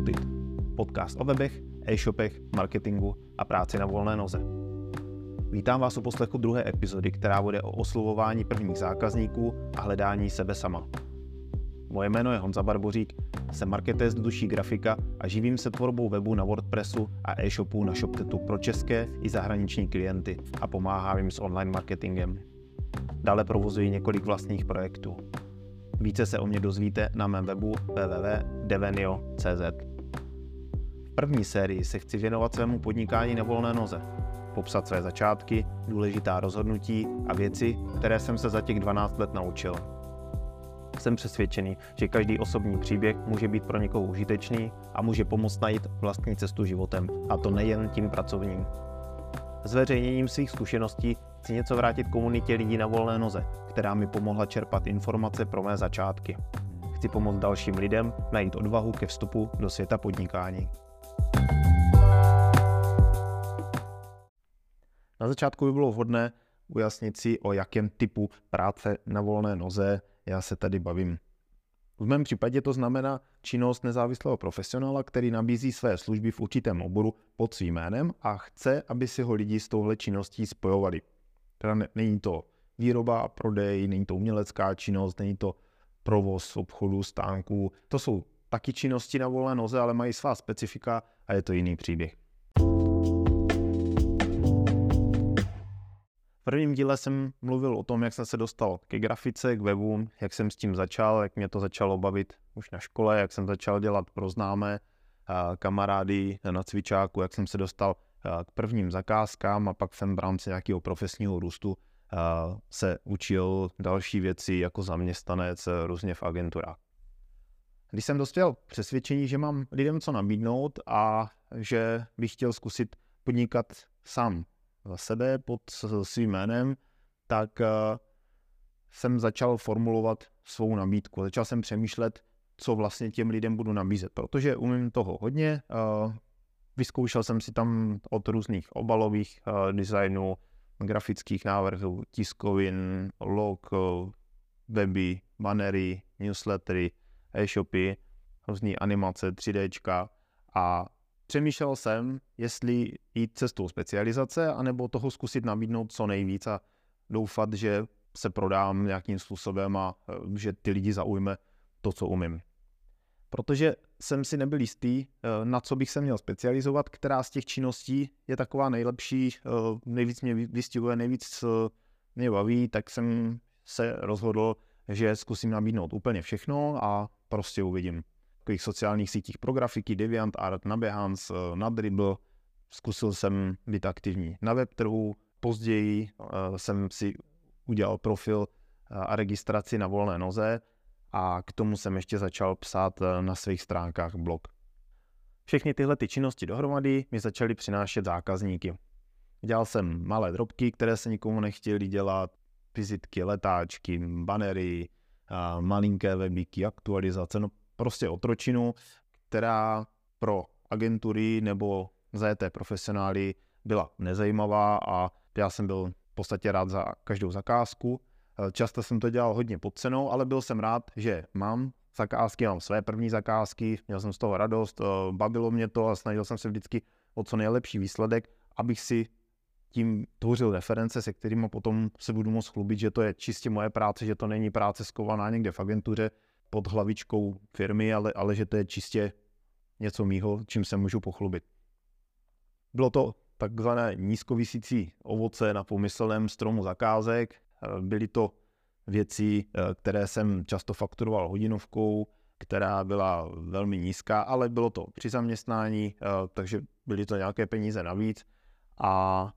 Promoted. Podcast o webech, e-shopech, marketingu a práci na volné noze. Vítám vás u poslechu druhé epizody, která bude o oslovování prvních zákazníků a hledání sebe sama. Moje jméno je Honza Barbořík, jsem marketér z duší grafika a živím se tvorbou webu na WordPressu a e-shopu na ShopTetu pro české i zahraniční klienty a pomáhám jim s online marketingem. Dále provozuji několik vlastních projektů. Více se o mě dozvíte na mém webu www.devenio.cz. První sérii se chci věnovat svému podnikání na volné noze, popsat své začátky, důležitá rozhodnutí a věci, které jsem se za těch 12 let naučil. Jsem přesvědčený, že každý osobní příběh může být pro někoho užitečný a může pomoct najít vlastní cestu životem, a to nejen tím pracovním. Zveřejněním svých zkušeností chci něco vrátit komunitě lidí na volné noze, která mi pomohla čerpat informace pro mé začátky. Chci pomoct dalším lidem najít odvahu ke vstupu do světa podnikání. Na začátku by bylo vhodné ujasnit si, o jakém typu práce na volné noze já se tady bavím. V mém případě to znamená činnost nezávislého profesionála, který nabízí své služby v určitém oboru pod svým jménem a chce, aby si ho lidi s touhle činností spojovali. Teda ne, není to výroba a prodej, není to umělecká činnost, není to provoz obchodu, stánků. To jsou taky činnosti na volné noze, ale mají svá specifika a je to jiný příběh. V prvním díle jsem mluvil o tom, jak jsem se dostal ke grafice, k webu, jak jsem s tím začal, jak mě to začalo bavit už na škole, jak jsem začal dělat pro známé kamarády na cvičáku, jak jsem se dostal k prvním zakázkám a pak jsem v rámci nějakého profesního růstu se učil další věci jako zaměstnanec různě v agenturách. Když jsem dospěl přesvědčení, že mám lidem co nabídnout a že bych chtěl zkusit podnikat sám za sebe pod svým jménem, tak jsem začal formulovat svou nabídku. Začal jsem přemýšlet, co vlastně těm lidem budu nabízet, protože umím toho hodně. Vyzkoušel jsem si tam od různých obalových designů, grafických návrhů, tiskovin, log, weby, bannery, newslettery, e-shopy, různé animace, 3D a přemýšlel jsem, jestli jít cestou specializace, anebo toho zkusit nabídnout co nejvíc a doufat, že se prodám nějakým způsobem a e, že ty lidi zaujme to, co umím. Protože jsem si nebyl jistý, e, na co bych se měl specializovat, která z těch činností je taková nejlepší, e, nejvíc mě vystihuje, nejvíc mě baví, tak jsem se rozhodl, že zkusím nabídnout úplně všechno a prostě uvidím takových sociálních sítích pro grafiky, DeviantArt, na Behance, eh, na Dribble. Zkusil jsem být aktivní na webtrhu, později uh, jsem si udělal profil eh, a registraci na volné noze a k tomu jsem ještě začal psát na svých stránkách blog. Všechny tyhle ty činnosti dohromady mi začaly přinášet zákazníky. Dělal jsem malé drobky, které se nikomu nechtěli dělat, vizitky, letáčky, banery, malinké webíky, aktualizace, no prostě otročinu, která pro agentury nebo zajeté profesionály byla nezajímavá a já jsem byl v podstatě rád za každou zakázku. Často jsem to dělal hodně pod cenou, ale byl jsem rád, že mám zakázky, mám své první zakázky, měl jsem z toho radost, eh, bavilo mě to a snažil jsem se vždycky o co nejlepší výsledek, abych si tím tvořil reference, se kterými potom se budu moct chlubit, že to je čistě moje práce, že to není práce skovaná někde v agentuře, pod hlavičkou firmy, ale, ale že to je čistě něco mýho, čím se můžu pochlubit. Bylo to takzvané nízkovisící ovoce na pomyslném stromu zakázek. Byly to věci, které jsem často fakturoval hodinovkou, která byla velmi nízká, ale bylo to při zaměstnání, takže byly to nějaké peníze navíc a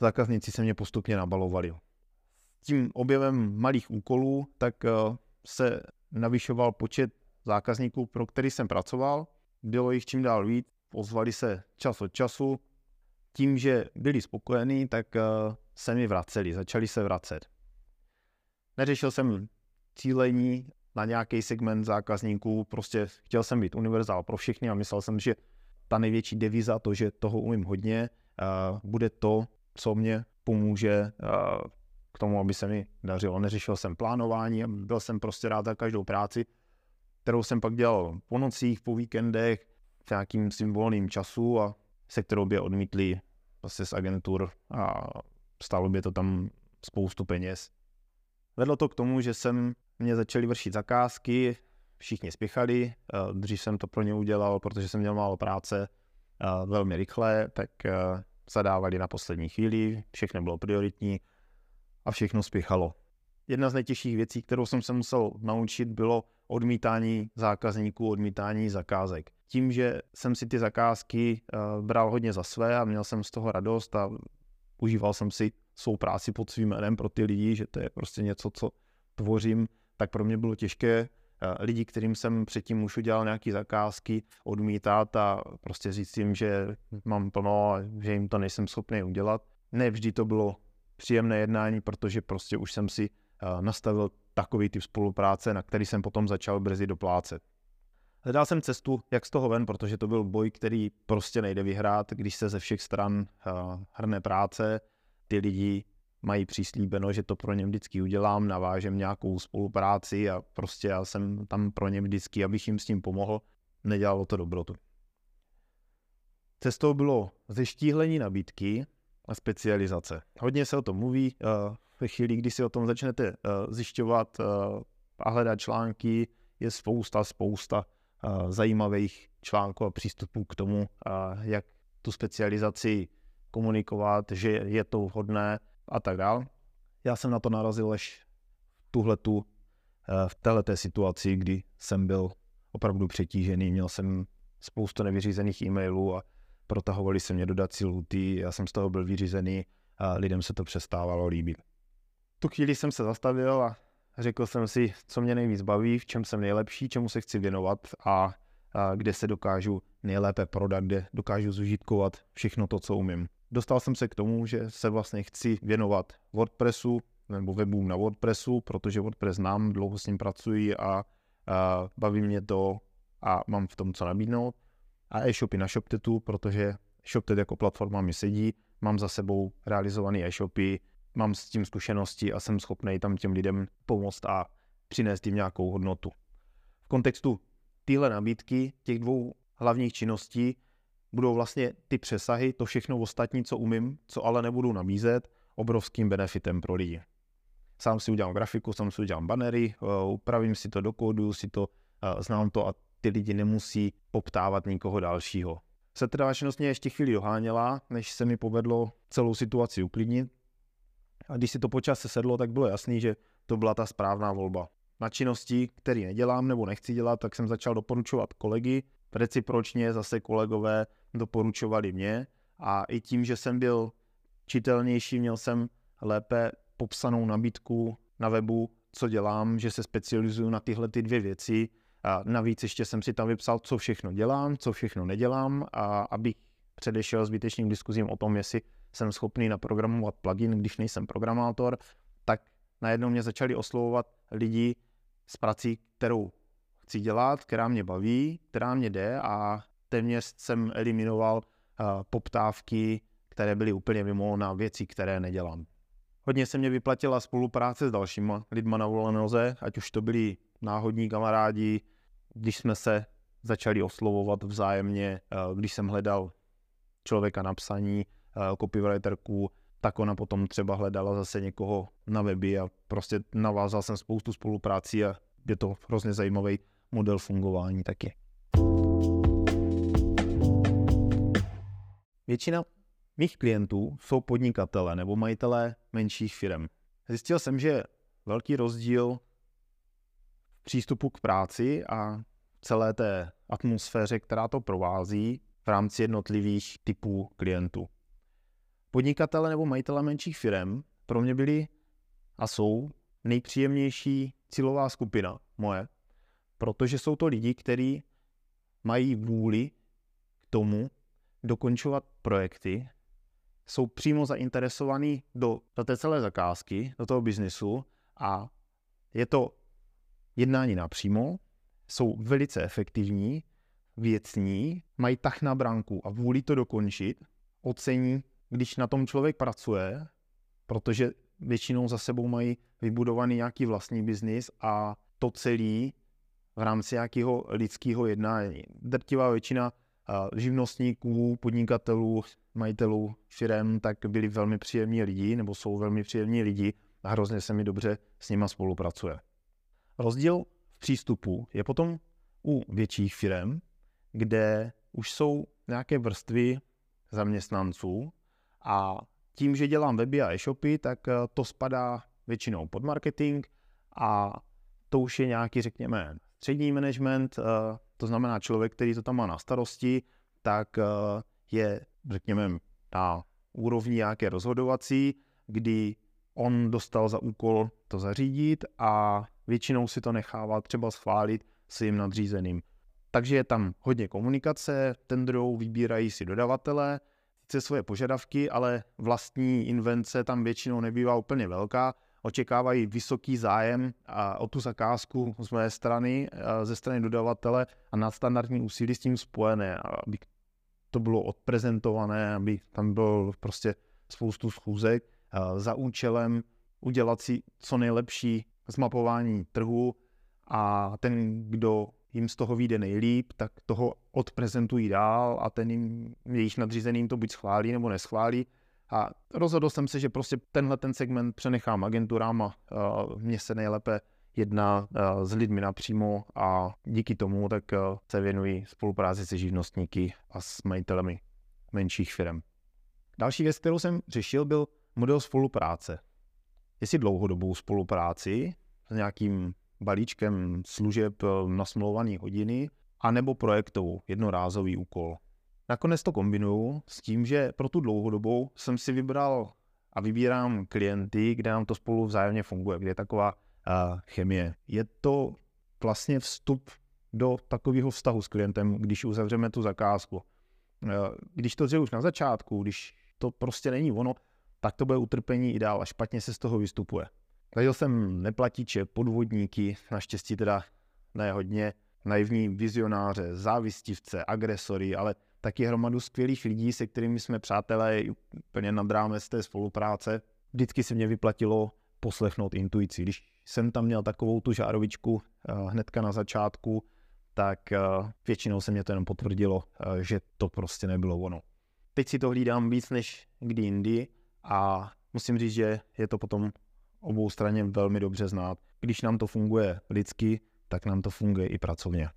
zákazníci se mě postupně nabalovali. S tím objevem malých úkolů, tak se navyšoval počet zákazníků, pro který jsem pracoval. Bylo jich čím dál víc, ozvali se čas od času. Tím, že byli spokojení, tak eh, se mi vraceli, začali se vracet. Neřešil jsem cílení na nějaký segment zákazníků, prostě chtěl jsem být univerzál pro všechny a myslel jsem, že ta největší deviza, to, že toho umím hodně, eh, bude to, co mě pomůže k tomu, aby se mi dařilo. Neřešil jsem plánování, byl jsem prostě rád za každou práci, kterou jsem pak dělal po nocích, po víkendech, v nějakým svým volným času a se kterou by odmítli vlastně z agentur a stálo by to tam spoustu peněz. Vedlo to k tomu, že jsem mě začali vršit zakázky, všichni spěchali, dřív jsem to pro ně udělal, protože jsem měl málo práce, velmi rychle, tak zadávali na poslední chvíli, všechno bylo prioritní a všechno spěchalo. Jedna z nejtěžších věcí, kterou jsem se musel naučit, bylo odmítání zákazníků, odmítání zakázek. Tím, že jsem si ty zakázky uh, bral hodně za své a měl jsem z toho radost a užíval jsem si svou práci pod svým jménem pro ty lidi, že to je prostě něco, co tvořím, tak pro mě bylo těžké lidi, kterým jsem předtím už udělal nějaké zakázky, odmítat a prostě říct jim, že mám plno a že jim to nejsem schopný udělat. Ne vždy to bylo příjemné jednání, protože prostě už jsem si uh, nastavil takový typ spolupráce, na který jsem potom začal brzy doplácet. Hledal jsem cestu, jak z toho ven, protože to byl boj, který prostě nejde vyhrát, když se ze všech stran uh, hrne práce, ty lidi mají přislíbeno, že to pro ně vždycky udělám, navážem nějakou spolupráci a prostě já jsem tam pro ně vždycky, abych jim s tím pomohl. Nedělalo to dobrotu. Cestou bylo zeštíhlení nabídky a specializace. Hodně se o tom mluví, uh, ve chvíli, kdy si o tom začnete uh, zjišťovat uh, a hledat články, je spousta, spousta zajímavých článků a přístupů k tomu, jak tu specializaci komunikovat, že je to vhodné a tak dál. Já jsem na to narazil až v tuhletu, uh, v této situaci, kdy jsem byl opravdu přetížený, měl jsem spoustu nevyřízených e-mailů a protahovali se mě dodací luty, já jsem z toho byl vyřízený a lidem se to přestávalo líbit tu chvíli jsem se zastavil a řekl jsem si, co mě nejvíc baví, v čem jsem nejlepší, čemu se chci věnovat a, a kde se dokážu nejlépe prodat, kde dokážu zužitkovat všechno to, co umím. Dostal jsem se k tomu, že se vlastně chci věnovat WordPressu nebo webům na WordPressu, protože WordPress znám, dlouho s ním pracuji a, a baví mě to a mám v tom co nabídnout. A e-shopy na ShopTetu, protože ShopTet jako platforma mi sedí, mám za sebou realizované e-shopy, mám s tím zkušenosti a jsem schopný tam těm lidem pomoct a přinést jim nějakou hodnotu. V kontextu téhle nabídky, těch dvou hlavních činností, budou vlastně ty přesahy, to všechno ostatní, co umím, co ale nebudu nabízet, obrovským benefitem pro lidi. Sám si udělám grafiku, sám si udělám banery, eh, upravím si to do kódu, si to, eh, znám to a ty lidi nemusí poptávat nikoho dalšího. Setrvačnost mě ještě chvíli doháněla, než se mi povedlo celou situaci uklidnit, a když si to počas se sedlo, tak bylo jasný, že to byla ta správná volba. Na činnosti, které nedělám nebo nechci dělat, tak jsem začal doporučovat kolegy. Recipročně zase kolegové doporučovali mě a i tím, že jsem byl čitelnější, měl jsem lépe popsanou nabídku na webu, co dělám, že se specializuju na tyhle ty dvě věci. A navíc ještě jsem si tam vypsal, co všechno dělám, co všechno nedělám, a abych předešel zbytečným diskuzím o tom, jestli jsem schopný naprogramovat plugin, když nejsem programátor, tak najednou mě začali oslovovat lidi s prací, kterou chci dělat, která mě baví, která mě jde a téměř jsem eliminoval uh, poptávky, které byly úplně mimo na věci, které nedělám. Hodně se mě vyplatila spolupráce s dalšíma lidma na volenoze, ať už to byli náhodní kamarádi, když jsme se začali oslovovat vzájemně, když jsem hledal člověka na psaní, Eh, copywriterku, tak ona potom třeba hledala zase někoho na weby a prostě navázal jsem spoustu spoluprácí a je to hrozně zajímavý model fungování taky. Většina mých klientů jsou podnikatele nebo majitelé menších firm. Zjistil jsem, že velký rozdíl v přístupu k práci a celé té atmosféře, která to provází v rámci jednotlivých typů klientů podnikatele nebo majitele menších firm pro mě byli a jsou nejpříjemnější cílová skupina moje, protože jsou to lidi, kteří mají vůli k tomu dokončovat projekty, jsou přímo zainteresovaní do, do té celé zakázky, do toho biznesu a je to jednání napřímo, jsou velice efektivní, věcní, mají tak na branku a vůli to dokončit, ocení když na tom člověk pracuje, protože většinou za sebou mají vybudovaný nějaký vlastní biznis a to celý v rámci nějakého lidského jednání. Drtivá většina živnostníků, podnikatelů, majitelů firm, tak byli velmi příjemní lidi, nebo jsou velmi příjemní lidi a hrozně se mi dobře s nima spolupracuje. Rozdíl v přístupu je potom u větších firm, kde už jsou nějaké vrstvy zaměstnanců a tím, že dělám weby a e-shopy, tak eh, to spadá většinou pod marketing a to už je nějaký, řekněme, střední management, eh, to znamená člověk, který to tam má na starosti, tak eh, je, řekněme, na úrovni nějaké rozhodovací, kdy on dostal za úkol to zařídit a většinou si to nechává třeba schválit svým nadřízeným. Takže je tam hodně komunikace, tendrou vybírají si dodavatele, sice svoje požadavky, ale vlastní invence tam většinou nebývá úplně velká. Očekávají vysoký zájem a o tu zakázku z mé strany, ze strany dodavatele a nadstandardní úsilí s tím spojené, aby to bylo odprezentované, aby tam bylo prostě spoustu schůzek za účelem udělat si co nejlepší zmapování trhu a ten, kdo jim z toho vyjde nejlíp, tak toho odprezentují dál a ten jim, jejich nadřízeným to buď schválí nebo neschválí. A rozhodl jsem se, že prostě tenhle ten segment přenechám agenturám a mně se nejlépe jedná s lidmi napřímo a díky tomu tak se věnují spolupráci se živnostníky a s majitelemi menších firm. Další věc, kterou jsem řešil, byl model spolupráce. Jestli dlouhodobou spolupráci s nějakým balíčkem služeb eh, na smlouvané hodiny, anebo projektovou, jednorázový úkol. Nakonec to kombinuju s tím, že pro tu dlouhodobou jsem si vybral a vybírám klienty, kde nám to spolu vzájemně funguje, kde je taková uh, chemie. Je to vlastně vstup do takového vztahu s klientem, když uzavřeme tu zakázku. Uh, když to už na začátku, když to prostě není ono, tak to bude utrpení i dál a špatně se z toho vystupuje. Zažil jsem neplatiče, podvodníky, naštěstí teda ne hodně, naivní vizionáře, závistivce, agresory, ale taky hromadu skvělých lidí, se kterými jsme přátelé úplně nad rámec té spolupráce. Vždycky se mě vyplatilo poslechnout intuici. Když jsem tam měl takovou tu žárovičku eh, hnedka na začátku, tak eh, většinou se mě to jenom potvrdilo, eh, že to prostě nebylo ono. Teď si to hlídám víc než kdy jindy a musím říct, že je to potom obou straně velmi dobře znát. Když nám to funguje lidsky, tak nám to funguje i pracovně.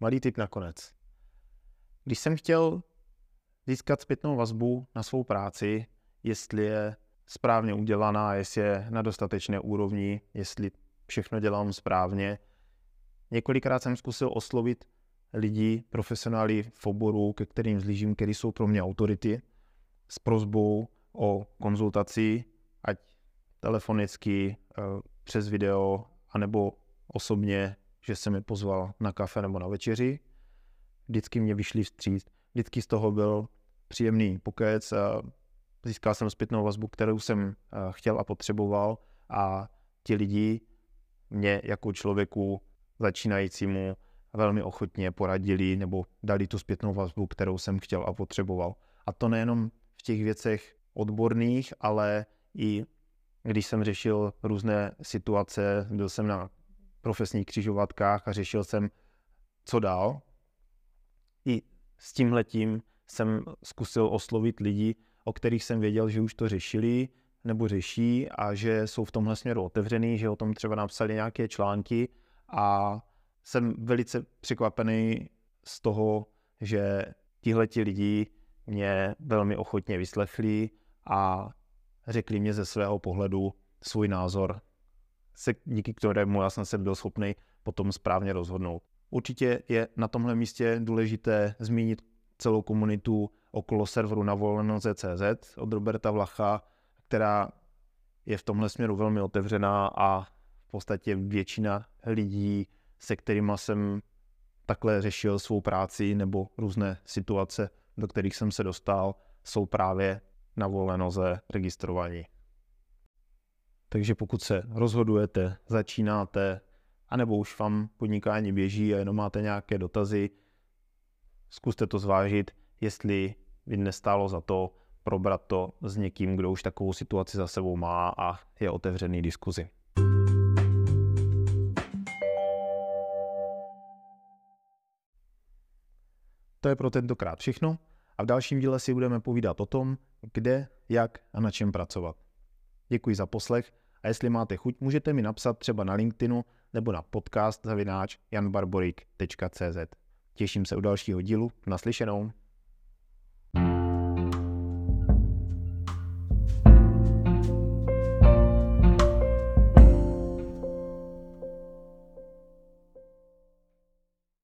Malý tip nakonec. Když jsem chtěl získat zpětnou vazbu na svou práci, jestli je správně udělaná, jestli je na dostatečné úrovni, jestli všechno dělám správně. Několikrát jsem zkusil oslovit lidi, profesionály v oboru, ke kterým zlížím, který jsou pro mě autority, s prozbou o konzultaci, ať telefonicky, eh, přes video, anebo osobně, že se mi pozval na kafe nebo na večeři. Vždycky mě vyšli vstříc. Vždycky z toho byl příjemný pokec. Získal jsem zpětnou vazbu, kterou jsem eh, chtěl a potřeboval a ti lidi mě jako člověku začínajícímu velmi ochotně poradili nebo dali tu zpětnou vazbu, kterou jsem chtěl a potřeboval. A to nejenom v těch věcech odborných, ale i když jsem řešil různé situace, byl jsem na profesních křižovatkách a řešil jsem, co dál. I s tímhletím jsem zkusil oslovit lidi, o kterých jsem věděl, že už to řešili nebo řeší a že jsou v tomhle směru otevřený, že o tom třeba napsali nějaké články a jsem velice překvapený z toho, že tihleti lidi mě velmi ochotně vyslechli a řekli mě ze svého pohledu svůj názor, se, díky kterému já jsem se byl schopný potom správně rozhodnout. Určitě je na tomhle místě důležité zmínit celou komunitu okolo serveru na voleno.cz od Roberta Vlacha, která je v tomhle směru velmi otevřená a v podstatě většina lidí, se kterými jsem takhle řešil svou práci nebo různé situace, do kterých jsem se dostal, jsou právě na volné noze registrovaní. Takže pokud se rozhodujete, začínáte, anebo už vám podnikání běží a jenom máte nějaké dotazy, zkuste to zvážit, jestli by nestálo za to probrat to s někým, kdo už takovou situaci za sebou má a je otevřený diskuzi. To je pro tentokrát všechno a v dalším díle si budeme povídat o tom, kde, jak a na čem pracovat. Děkuji za poslech a jestli máte chuť, můžete mi napsat třeba na LinkedInu nebo na podcast zavináč janbarborik.cz. Těším se u dalšího dílu. Naslyšenou.